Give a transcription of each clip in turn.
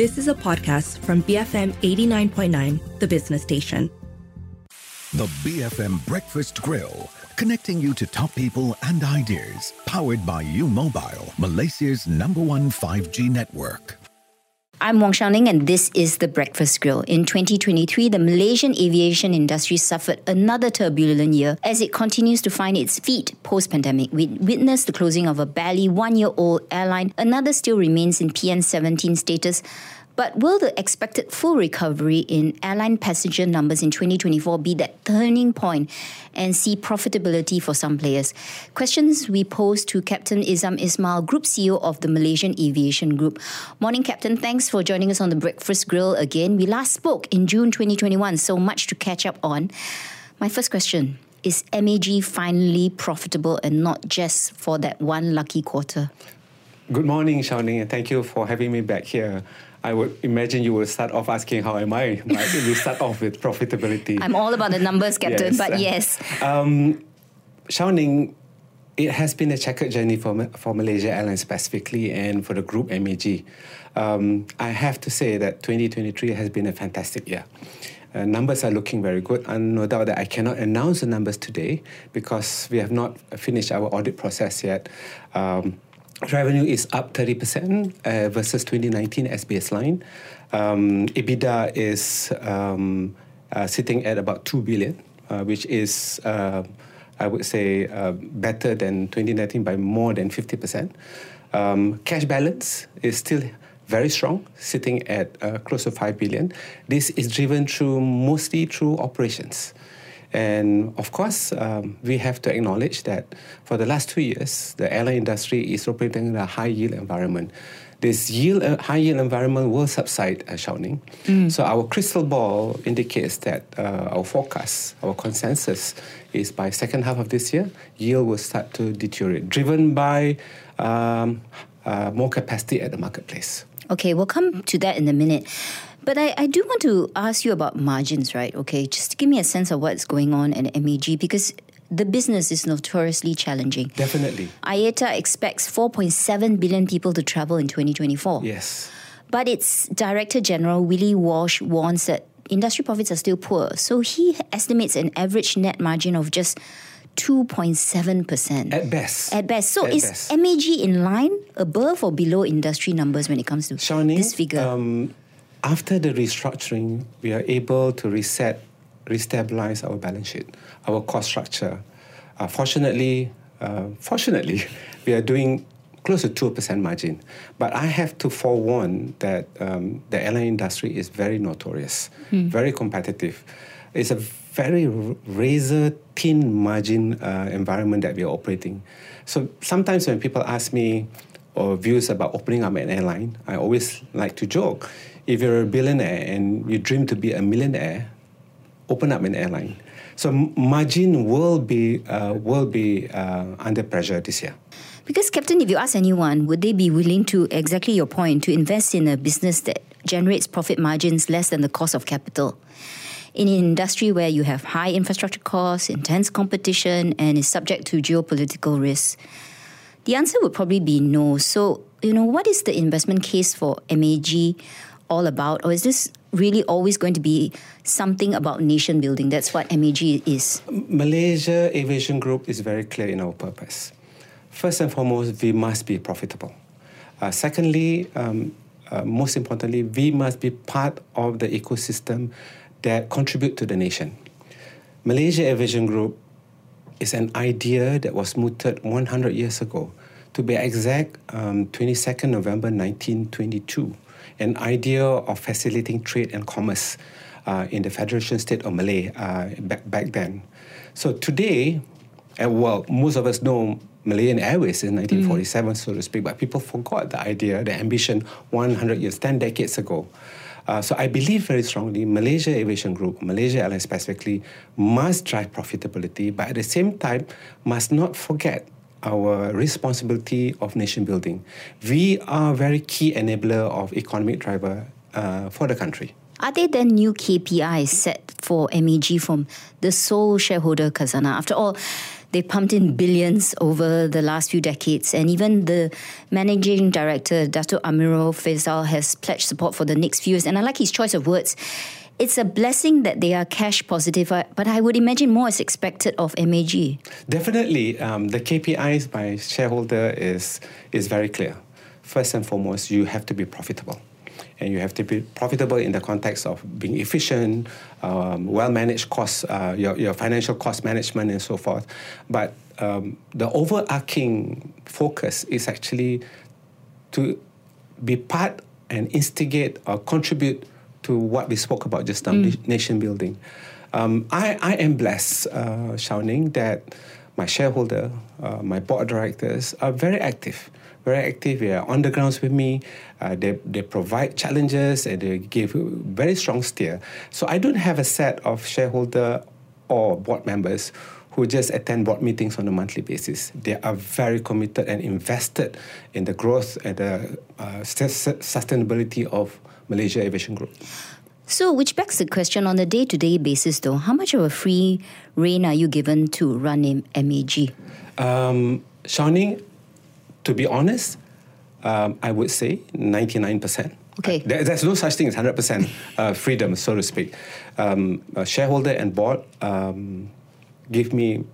This is a podcast from BFM 89.9, the business station. The BFM Breakfast Grill, connecting you to top people and ideas, powered by U Mobile, Malaysia's number one 5G network. I'm Wong Xiao and this is the Breakfast Grill. In 2023, the Malaysian aviation industry suffered another turbulent year as it continues to find its feet post-pandemic. We witnessed the closing of a barely one-year-old airline. Another still remains in PN17 status. But will the expected full recovery in airline passenger numbers in 2024 be that turning point and see profitability for some players? Questions we pose to Captain Izham Ismail, Group CEO of the Malaysian Aviation Group. Morning, Captain. Thanks for joining us on the Breakfast Grill again. We last spoke in June 2021, so much to catch up on. My first question is MAG finally profitable and not just for that one lucky quarter? Good morning, Shawnee, and thank you for having me back here. I would imagine you will start off asking how am I? Right? we start off with profitability. I'm all about the numbers, Captain, yes. but yes. Um, Shou Ning, it has been a checkered journey for, for Malaysia Airlines specifically and for the group MAG. Um, I have to say that 2023 has been a fantastic year. Uh, numbers are looking very good, and no doubt that I cannot announce the numbers today because we have not finished our audit process yet. Um, revenue is up 30% uh, versus 2019 as baseline. Um, EBITDA is um, uh, sitting at about 2 billion, uh, which is, uh, I would say, uh, better than 2019 by more than 50%. Um, cash balance is still very strong, sitting at uh, close to 5 billion. This is driven through mostly through operations. And of course, um, we have to acknowledge that for the last two years, the airline industry is operating in a high yield environment. This yield, uh, high yield environment will subside, uh, Shou Ning. Mm. So our crystal ball indicates that uh, our forecast, our consensus, is by second half of this year, yield will start to deteriorate, driven by um, uh, more capacity at the marketplace. Okay, we'll come to that in a minute. But I, I do want to ask you about margins, right? Okay, just to give me a sense of what's going on at MAG because the business is notoriously challenging. Definitely. IATA expects 4.7 billion people to travel in 2024. Yes. But its Director General, Willie Walsh, warns that industry profits are still poor. So he estimates an average net margin of just 2.7%. At best. At best. So At is best. MAG in line, above or below industry numbers when it comes to this figure? Um, after the restructuring, we are able to reset, restabilize our balance sheet, our cost structure. Uh, fortunately, uh, fortunately, we are doing close to 2% margin. But I have to forewarn that um, the airline industry is very notorious, hmm. very competitive. It's a very razor thin margin uh, environment that we are operating. So sometimes when people ask me or views about opening up an airline, I always like to joke if you're a billionaire and you dream to be a millionaire, open up an airline. So margin will be uh, will be uh, under pressure this year. Because, Captain, if you ask anyone, would they be willing to, exactly your point, to invest in a business that generates profit margins less than the cost of capital? In an industry where you have high infrastructure costs, intense competition, and is subject to geopolitical risks? The answer would probably be no. So, you know, what is the investment case for MAG all about, or is this really always going to be something about nation building? That's what MAG is. Malaysia Aviation Group is very clear in our purpose. First and foremost, we must be profitable. Uh, secondly, um, uh, most importantly, we must be part of the ecosystem that contribute to the nation. Malaysia Aviation Group is an idea that was mooted 100 years ago. To be exact, um, 22nd November 1922 an idea of facilitating trade and commerce uh, in the Federation State of Malay uh, back, back then. So today, uh, well, most of us know Malayan Airways in 1947, mm. so to speak, but people forgot the idea, the ambition 100 years, 10 decades ago. Uh, so I believe very strongly Malaysia Aviation Group, Malaysia Airlines specifically, must drive profitability, but at the same time must not forget our responsibility of nation building. We are a very key enabler of economic driver uh, for the country. Are there then new KPIs set for MAG from the sole shareholder Khazanah? After all, They pumped in billions over the last few decades, and even the managing director, Dato Amirul Feisal, has pledged support for the next few years. And I like his choice of words. It's a blessing that they are cash positive, but I would imagine more is expected of MAG. Definitely, um, the KPIs by shareholder is is very clear. First and foremost, you have to be profitable and you have to be profitable in the context of being efficient, um, well managed costs, uh, your, your financial cost management, and so forth. But um, the overarching focus is actually to be part and instigate or contribute to what we spoke about just now, mm. nation building. Um, I, I am blessed, uh, Xiao that my shareholder, uh, my board of directors are very active very active. They are on the grounds with me. Uh, they, they provide challenges and they give very strong steer. So I don't have a set of shareholder or board members who just attend board meetings on a monthly basis. They are very committed and invested in the growth and the uh, sustainability of Malaysia Aviation Group. So, which begs the question on a day to day basis, though, how much of a free reign are you given to run MAG? Um, Xiao to be honest, um, I would say 99%. Okay. There, there's no such thing as 100% uh, freedom, so to speak. Um, shareholder and board um, give me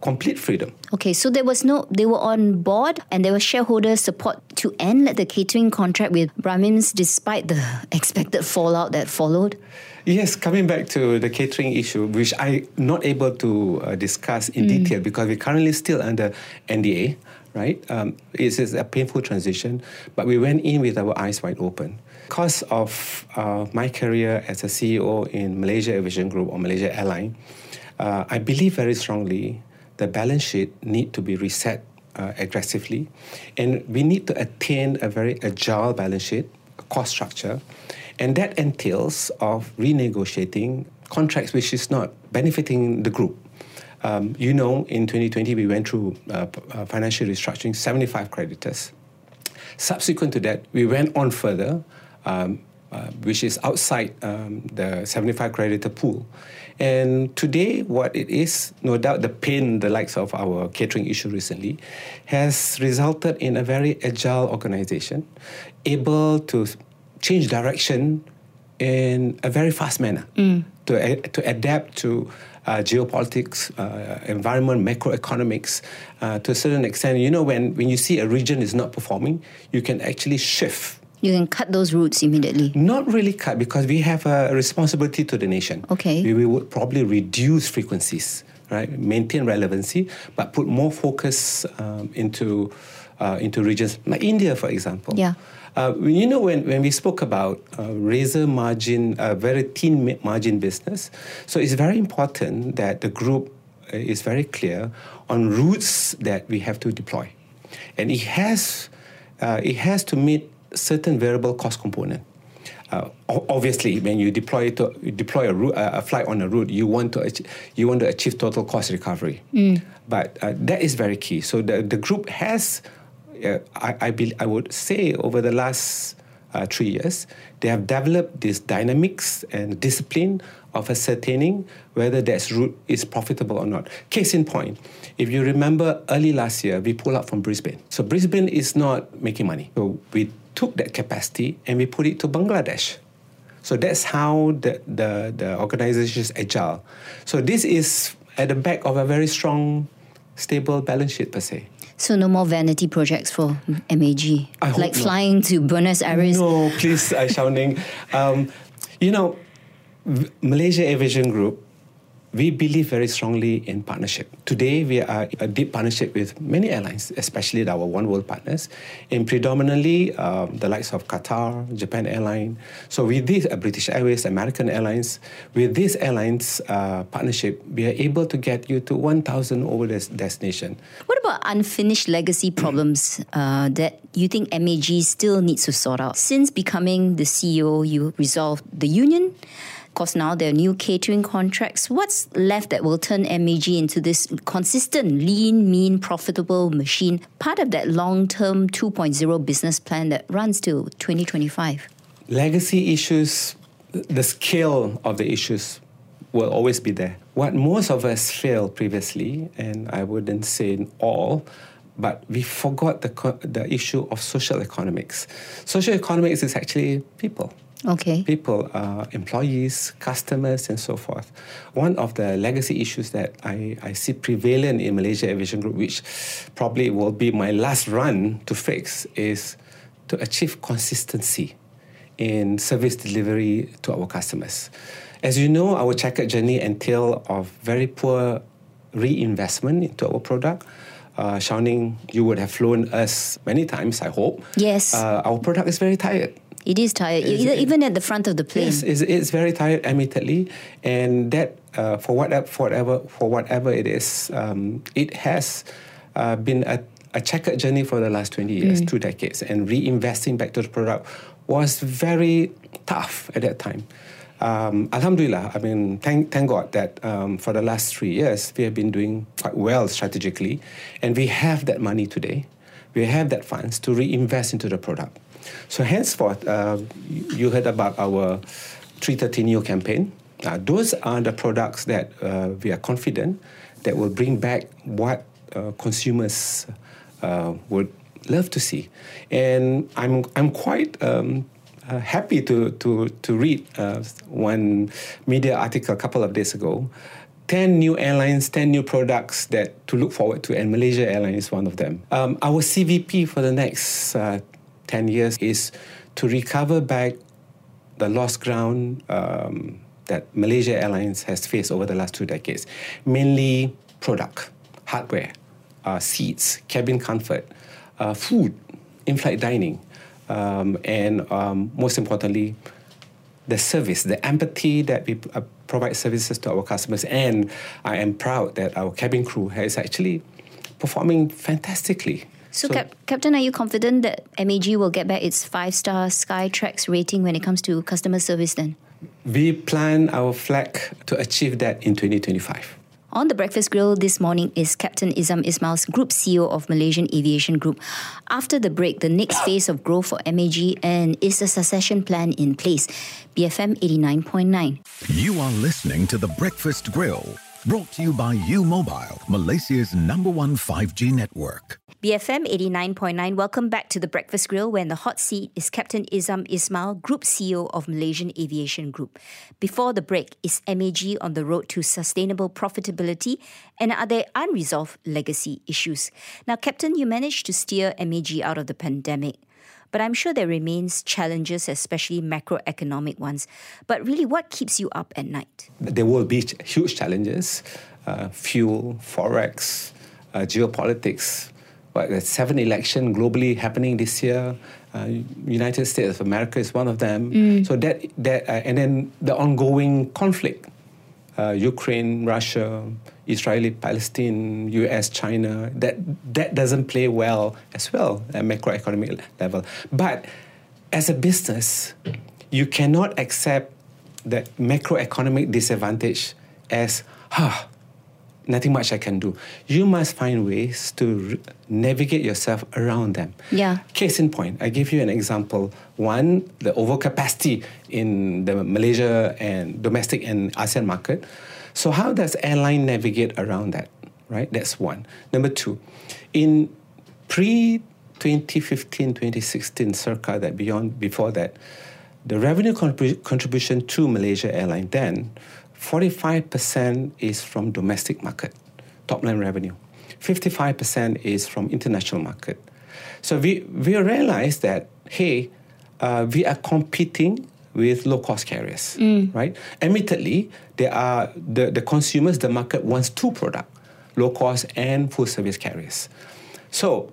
complete freedom. Okay, so there was no, they were on board and there was shareholder support to end the catering contract with Brahim's despite the expected fallout that followed? Yes, coming back to the catering issue, which I'm not able to uh, discuss in mm. detail because we're currently still under NDA right? Um, it's, it's, a painful transition, but we went in with our eyes wide open. Because of uh, my career as a CEO in Malaysia Aviation Group or Malaysia Airline, uh, I believe very strongly the balance sheet need to be reset uh, aggressively, and we need to attain a very agile balance sheet, cost structure, and that entails of renegotiating contracts which is not benefiting the group um, you know, in 2020, we went through uh, uh, financial restructuring, 75 creditors. Subsequent to that, we went on further, um, uh, which is outside um, the 75 creditor pool. And today, what it is, no doubt, the pain, the likes of our catering issue recently, has resulted in a very agile organization, able to change direction in a very fast manner mm. to, to adapt to uh, geopolitics, uh, environment, macroeconomics, uh, to a certain extent. You know, when, when you see a region is not performing, you can actually shift. You can cut those routes immediately. Not really cut because we have a responsibility to the nation. Okay. We, we would probably reduce frequencies, right? Maintain relevancy, but put more focus um, into uh, into regions like India, for example. Yeah. Uh, you know, when, when we spoke about uh, razor margin, a very thin margin business, so it's very important that the group uh, is very clear on routes that we have to deploy, and it has uh, it has to meet certain variable cost component. Uh, obviously, when you deploy to you deploy a, route, uh, a flight on a route, you want to achieve, you want to achieve total cost recovery. Mm. But uh, that is very key. So the the group has uh, I, I, be, I, would say over the last uh, three years, they have developed this dynamics and discipline of ascertaining whether that route is profitable or not. Case in point, if you remember early last year, we pulled out from Brisbane. So Brisbane is not making money. So we took that capacity and we put it to Bangladesh. So that's how the, the, the organization is agile. So this is at the back of a very strong, stable balance sheet per se. So no more vanity projects for MAG, I like flying to Buenos Aires. No, please, uh, Xiao um, you know, Malaysia Aviation Group we believe very strongly in partnership. Today, we are a deep partnership with many airlines, especially our One World partners, and predominantly um, the likes of Qatar, Japan Airline. So, with this, uh, British Airways, American Airlines, with this airlines uh, partnership, we are able to get you to 1,000 over this destination. What about unfinished legacy problems uh, that you think MAG still needs to sort out? Since becoming the CEO, you resolved the union course, now there are new catering contracts. What's left that will turn MAG into this consistent, lean, mean, profitable machine, part of that long term 2.0 business plan that runs till 2025? Legacy issues, the scale of the issues will always be there. What most of us failed previously, and I wouldn't say all, but we forgot the, the issue of social economics. Social economics is actually people. Okay. People, uh, employees, customers, and so forth. One of the legacy issues that I, I see prevalent in Malaysia Aviation Group, which probably will be my last run to fix, is to achieve consistency in service delivery to our customers. As you know, our checkered journey entail of very poor reinvestment into our product. Uh, you would have flown us many times, I hope. Yes. Uh, our product is very tired. It is tired, even, it- at the front of the plane. Yes, it's, it's very tired, admittedly, and that uh, for whatever for whatever for whatever it is, um, it has uh, been a, a checkered journey for the last twenty years, two decades, and reinvesting back to the product was very tough at that time. Um, Alhamdulillah, I mean, thank, thank God that um, for the last three years we have been doing quite well strategically, and we have that money today. We have that funds to reinvest into the product. So henceforth, uh, you heard about our 330 Neo campaign. Uh, those are the products that uh, we are confident that will bring back what uh, consumers uh, would love to see. And I'm, I'm quite um, uh, happy to, to, to read uh, one media article a couple of days ago 10 new airlines, 10 new products that to look forward to, and Malaysia Airlines is one of them. Um, our CVP for the next uh, 10 years is to recover back the lost ground um, that Malaysia Airlines has faced over the last two decades, mainly product, hardware, uh, seats, cabin comfort, uh, food, in-flight dining, um, and um, most importantly, the service, the empathy that we uh, provide services to our customers. And I am proud that our cabin crew is actually performing fantastically. So, Cap- Captain, are you confident that MAG will get back its five star Skytrax rating when it comes to customer service then? we plan our flag to achieve that in 2025. On the Breakfast Grill this morning is Captain Izham Ismail's Group CEO of Malaysian Aviation Group. After the break, the next phase of growth for MAG and is a succession plan in place? BFM 89.9. You are listening to The Breakfast Grill, brought to you by U Mobile, Malaysia's number one 5G network. BFM 89.9, welcome back to the Breakfast Grill, where in the hot seat is Captain Izham Ismail, Group CEO of Malaysian Aviation Group. Before the break, is MAG on the road to sustainable profitability and are there unresolved legacy issues? Now, Captain, you managed to steer MAG out of the pandemic. But I'm sure there remains challenges, especially macroeconomic ones. But really, what keeps you up at night? There will be huge challenges uh, fuel, forex, uh, geopolitics. There's seven election globally happening this year. Uh, United States of America is one of them. So that that uh, and then the ongoing conflict, uh, Ukraine, Russia, Israeli, Palestine, U.S., China. That that doesn't play well as well at macroeconomic level. But as a business, you cannot accept that macroeconomic disadvantage as, ah, nothing much I can do. You must find ways to navigate yourself around them. Yeah. Case in point, I give you an example. One, the overcapacity in the Malaysia and domestic and ASEAN market. So how does airline navigate around that? Right, that's one. Number two, in pre 2015, 2016, circa that beyond before that, the revenue contribu- contribution to Malaysia Airline then, 45% is from domestic market, top line revenue. 55% is from international market. So we, we realized that, hey, uh, we are competing with low cost carriers, right? Admittedly, there are the, the consumers, the market wants two products, low cost and full service carriers. So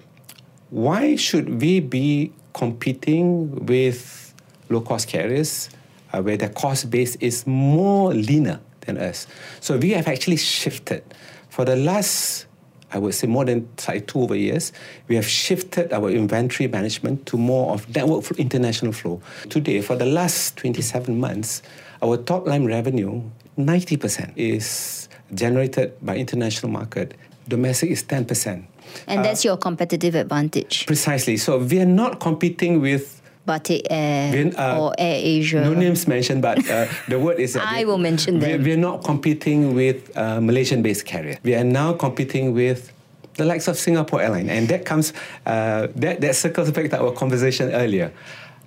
why should we be competing with low cost carriers uh, where the cost base is more leaner than us? So we have actually shifted. For the last, I would say more than like two over years, we have shifted our inventory management to more of network flow, international flow. Today, for the last 27 months, our top line revenue, 90% is generated by international market. Domestic is 10%. And that's your competitive advantage. Precisely. So we are not competing with Batik Air We're, uh, or Air Asia? No names mentioned, but uh, the word is. that I will mention them. We're not competing with uh, Malaysian-based carrier. We are now competing with the likes of Singapore Airline, and that comes uh, that that circles back to our conversation earlier.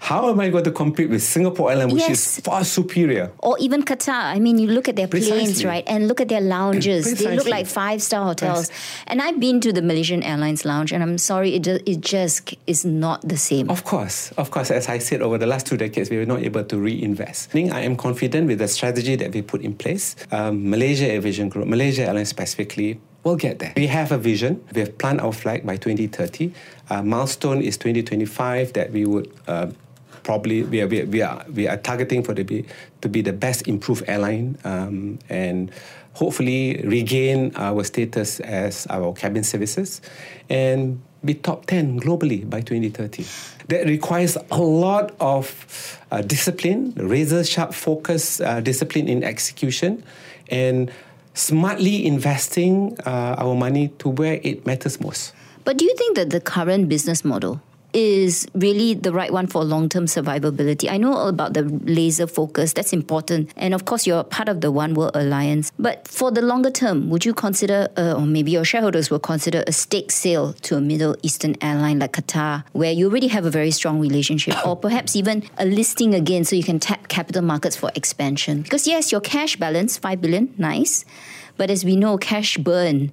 How am I going to compete with Singapore Airlines, which Yes. is far superior? or even Qatar. I mean, you look at their planes, right? And look at their lounges. They look like five star hotels. And I've been to the Malaysian Airlines lounge, and I'm sorry, it, it just is not the same. Of course, of course. As I said, over the last two decades, we were not able to reinvest. I think I am confident with the strategy that we put in place. Um, Malaysia Aviation Group, Malaysia Airlines specifically, will get there. We have a vision. We have planned our flight by 2030. Uh, milestone is 2025 that we would. Uh, Probably we are, we are, we are, targeting for the be, to be the best improved airline um, and hopefully regain our status as our cabin services and be top 10 globally by 2030. That requires a lot of uh, discipline, razor sharp focus, uh, discipline in execution, and smartly investing uh, our money to where it matters most. But do you think that the current business model is really the right one for long term survivability? I know all about the laser focus, that's important. And of course, you're part of the One World Alliance. But for the longer term, would you consider, uh, or maybe your shareholders will consider a stake sale to a Middle Eastern airline like Qatar, where you already have a very strong relationship, or perhaps even a listing again so you can tap capital markets for expansion? Because yes, your cash balance, 5 billion, nice. But as we know, cash burn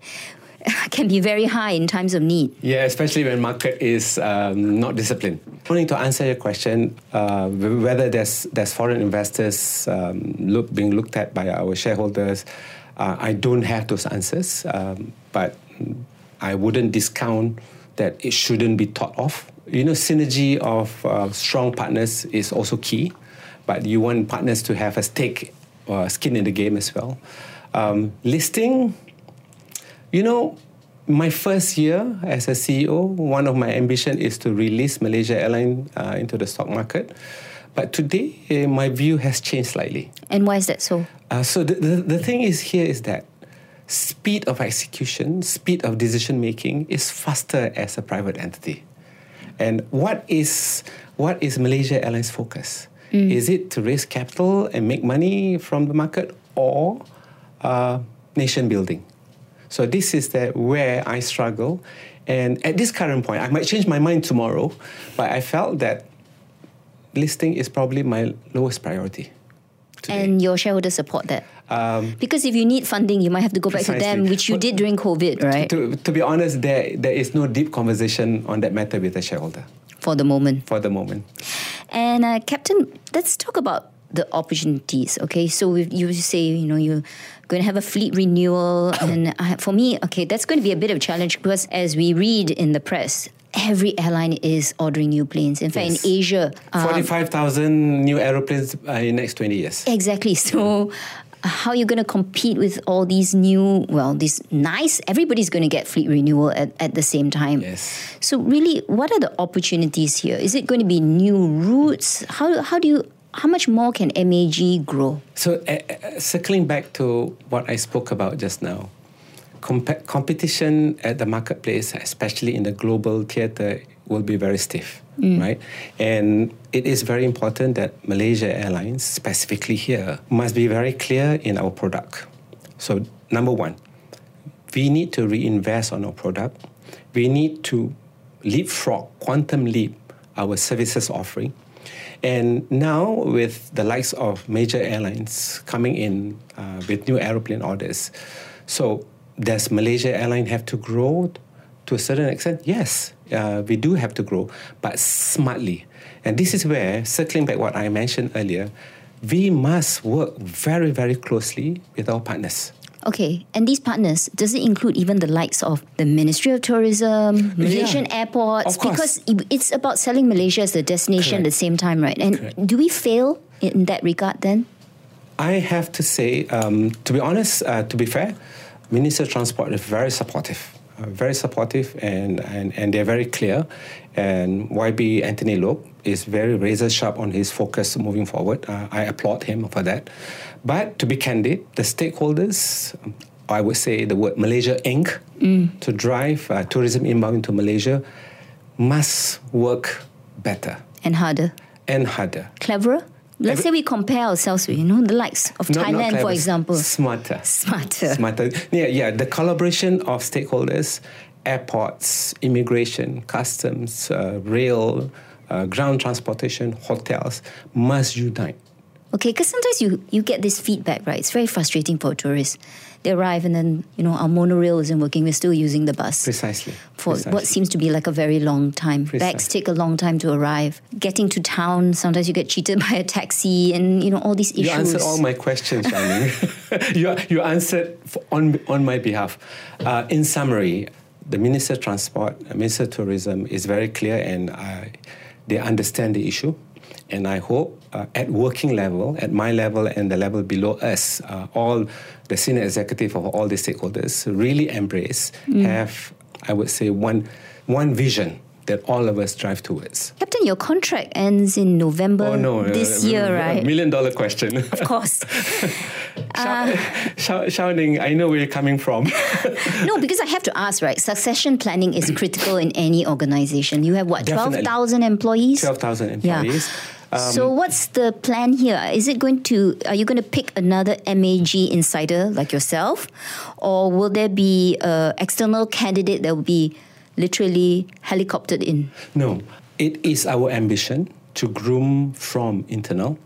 can be very high in times of need. Yeah, especially when market is um, not disciplined. Only to answer your question, uh, whether there's there's foreign investors um, look, being looked at by our shareholders, uh, I don't have those answers. Um, but I wouldn't discount that it shouldn't be thought of. You know, synergy of uh, strong partners is also key, but you want partners to have a stake or skin in the game as well. Um, listing. You know, my first year as a CEO, one of my ambition is to release Malaysia Airline uh, into the stock market. But today, uh, my view has changed slightly. And why is that so? Uh, so the, the, the thing is here is that speed of execution, speed of decision making is faster as a private entity. And what is what is Malaysia Airlines focus? Is it to raise capital and make money from the market or uh, nation building? So this is the, where I struggle. And at this current point, I might change my mind tomorrow, but I felt that listing is probably my lowest priority. today. And your shareholders support that. Um, Because if you need funding, you might have to go back to them, which you But- did during COVID, right? to, to be honest, there, there is no deep conversation on that matter with the shareholder For the moment. for the moment. And uh, Captain, let's talk about the opportunities. Okay, so you say you know you're going to have a fleet renewal, and uh, for me, okay, that's going to be a bit of a challenge because as we read in the press. Every airline is ordering new planes. In fact, Yes. in Asia, um, 45,000 new aeroplanes uh, in next 20 years. Exactly. So, how are you going to compete with all these new, well, these nice, everybody's going to get fleet renewal at, at the same time. Yes. So, really, what are the opportunities here? Is it going to be new routes? How, how do you, how much more can MAG grow? So, uh, uh, circling back to what I spoke about just now, comp- competition at the marketplace, especially in the global theater, will be very stiff, right? And it is very important that Malaysia Airlines, specifically here, must be very clear in our product. So, number one, we need to reinvest on our product. We need to leapfrog, quantum leap our services offering. And now, with the likes of major airlines coming in uh, with new aeroplane orders, so does Malaysia Airline have to grow to a certain extent? Yes, uh, we do have to grow, but smartly. And this is where, circling back what I mentioned earlier, we must work very, very closely with our partners. Okay, and these partners, does it include even the likes of the Ministry of Tourism, Malaysian airports? of. Because it's about selling Malaysia as a destination at the same time, right? And Correct. do we fail in that regard then? I have to say, um, to be honest, uh, to be fair, Minister of Transport is very supportive, uh, very supportive, and, and, and they're very clear. And YB Anthony Loke is very razor sharp on his focus moving forward. Uh, I applaud him for that. But to be candid, the stakeholders, I would say the word Malaysia Inc., to drive uh, tourism inbound into Malaysia, must work better. And harder. and harder. Cleverer? Let's Every- say we compare ourselves with, you know, the likes of Not- not Thailand, for example. Smarter. Smarter. Smarter. Yeah, yeah. The collaboration of stakeholders, airports, immigration, customs, uh, rail, uh, ground transportation, hotels must unite. Okay, because sometimes you, you get this feedback, right? It's very frustrating for tourists. They arrive and then, you know, our monorail isn't working. We're still using the bus. Precisely. For what seems to be like a very long time. Bags take a long time to arrive. Getting to town, sometimes you get cheated by a taxi and, you know, all these issues. You answered all my questions, Shining. you, you answered on, on my behalf. Uh, in summary, the Minister of Transport, uh, Minister of Tourism is very clear and uh, they understand the issue. And I hope uh, at working level, at my level and the level below us, uh, all the senior executive of all the stakeholders really embrace, have, I would say, one, one vision that all of us drive towards. Captain, your contract ends in November Oh no! this uh, year, a right? Million dollar question. Of course. Shou- shouting, I know where you're coming from. no, because I have to ask, right? Succession planning is critical in any organization. You have what, 12,000 employees? 12,000 Yeah. employees. Um, so what's the plan here? Is it going to are you going to pick another MAG insider like yourself or will there be a external candidate that will be literally helicoptered in? No, it is our ambition to groom from internal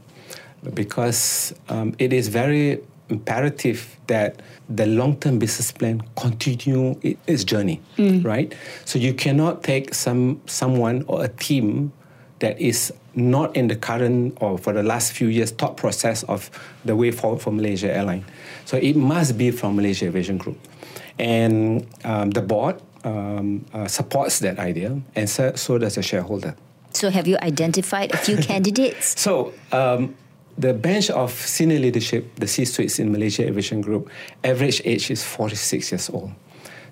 because um, it is very imperative that the long-term business plan continue its journey, right? So you cannot take some someone or a team that is not in the current or for the last few years thought process of the way forward for Malaysia Airline. So it must be from Malaysia Aviation Group, and um, the board um, uh, supports that idea, and so, so does the shareholder. So have you identified a few candidates? So um, the bench of senior leadership, the C-suites in Malaysia Aviation Group, average age is 46 years old.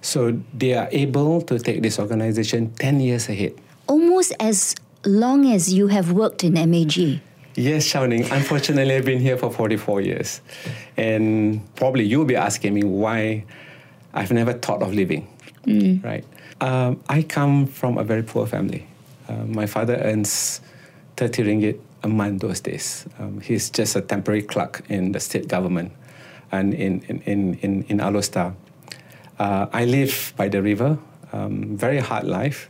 So they are able to take this organization 10 years ahead. Almost as long as you have worked in MAG. Yes, Shou Ning. Unfortunately, I've been here for 44 years. And probably you'll be asking me why I've never thought of leaving. Right? Um, I come from a very poor family. Uh, my father earns 30 ringgit a month those days. Um, he's just a temporary clerk in the state government and in, in, in, in, in Alor Star. Uh, I live by the river, um, very hard life.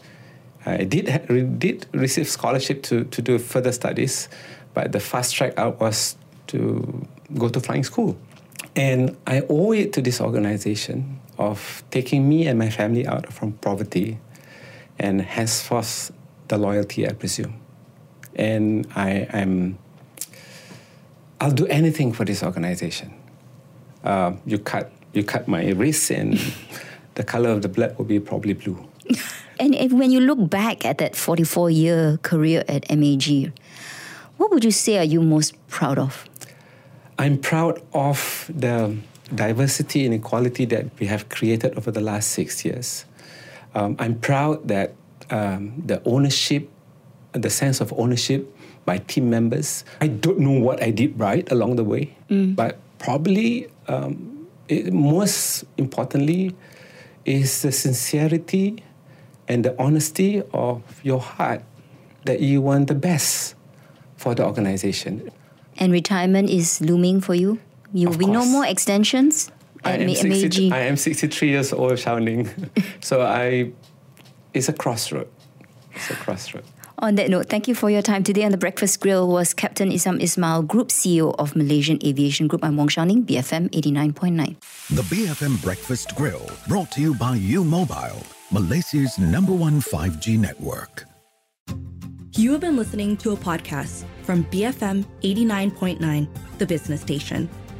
I did re- did receive scholarship to, to do further studies, but the fast track out was to go to flying school. And I owe it to this organization of taking me and my family out from poverty and henceforth the loyalty, I presume. And I am, I'll do anything for this organization. Uh, you cut you cut my wrist and the color of the blood will be probably blue. And if, when you look back at that 44 year career at MAG, what would you say are you most proud of? I'm proud of the diversity and equality that we have created over the last six years. Um, I'm proud that um, the ownership, the sense of ownership by team members. I don't know what I did right along the way, but probably um, it, most importantly is the sincerity and the honesty of your heart that you want the best for the organization. And retirement is looming for you? You will be no more extensions I am, Ma- 60, I am 63 years old, Shouting. so I, it's a crossroad. It's a crossroad. On that note, thank you for your time today on the Breakfast Grill was Captain Izham Ismail, Group CEO of Malaysian Aviation Group. I'm Wong Shou Ning, BFM 89.9. The BFM Breakfast Grill, brought to you by U Mobile, Malaysia's number one 5G network. You have been listening to a podcast from BFM 89.9, the business station.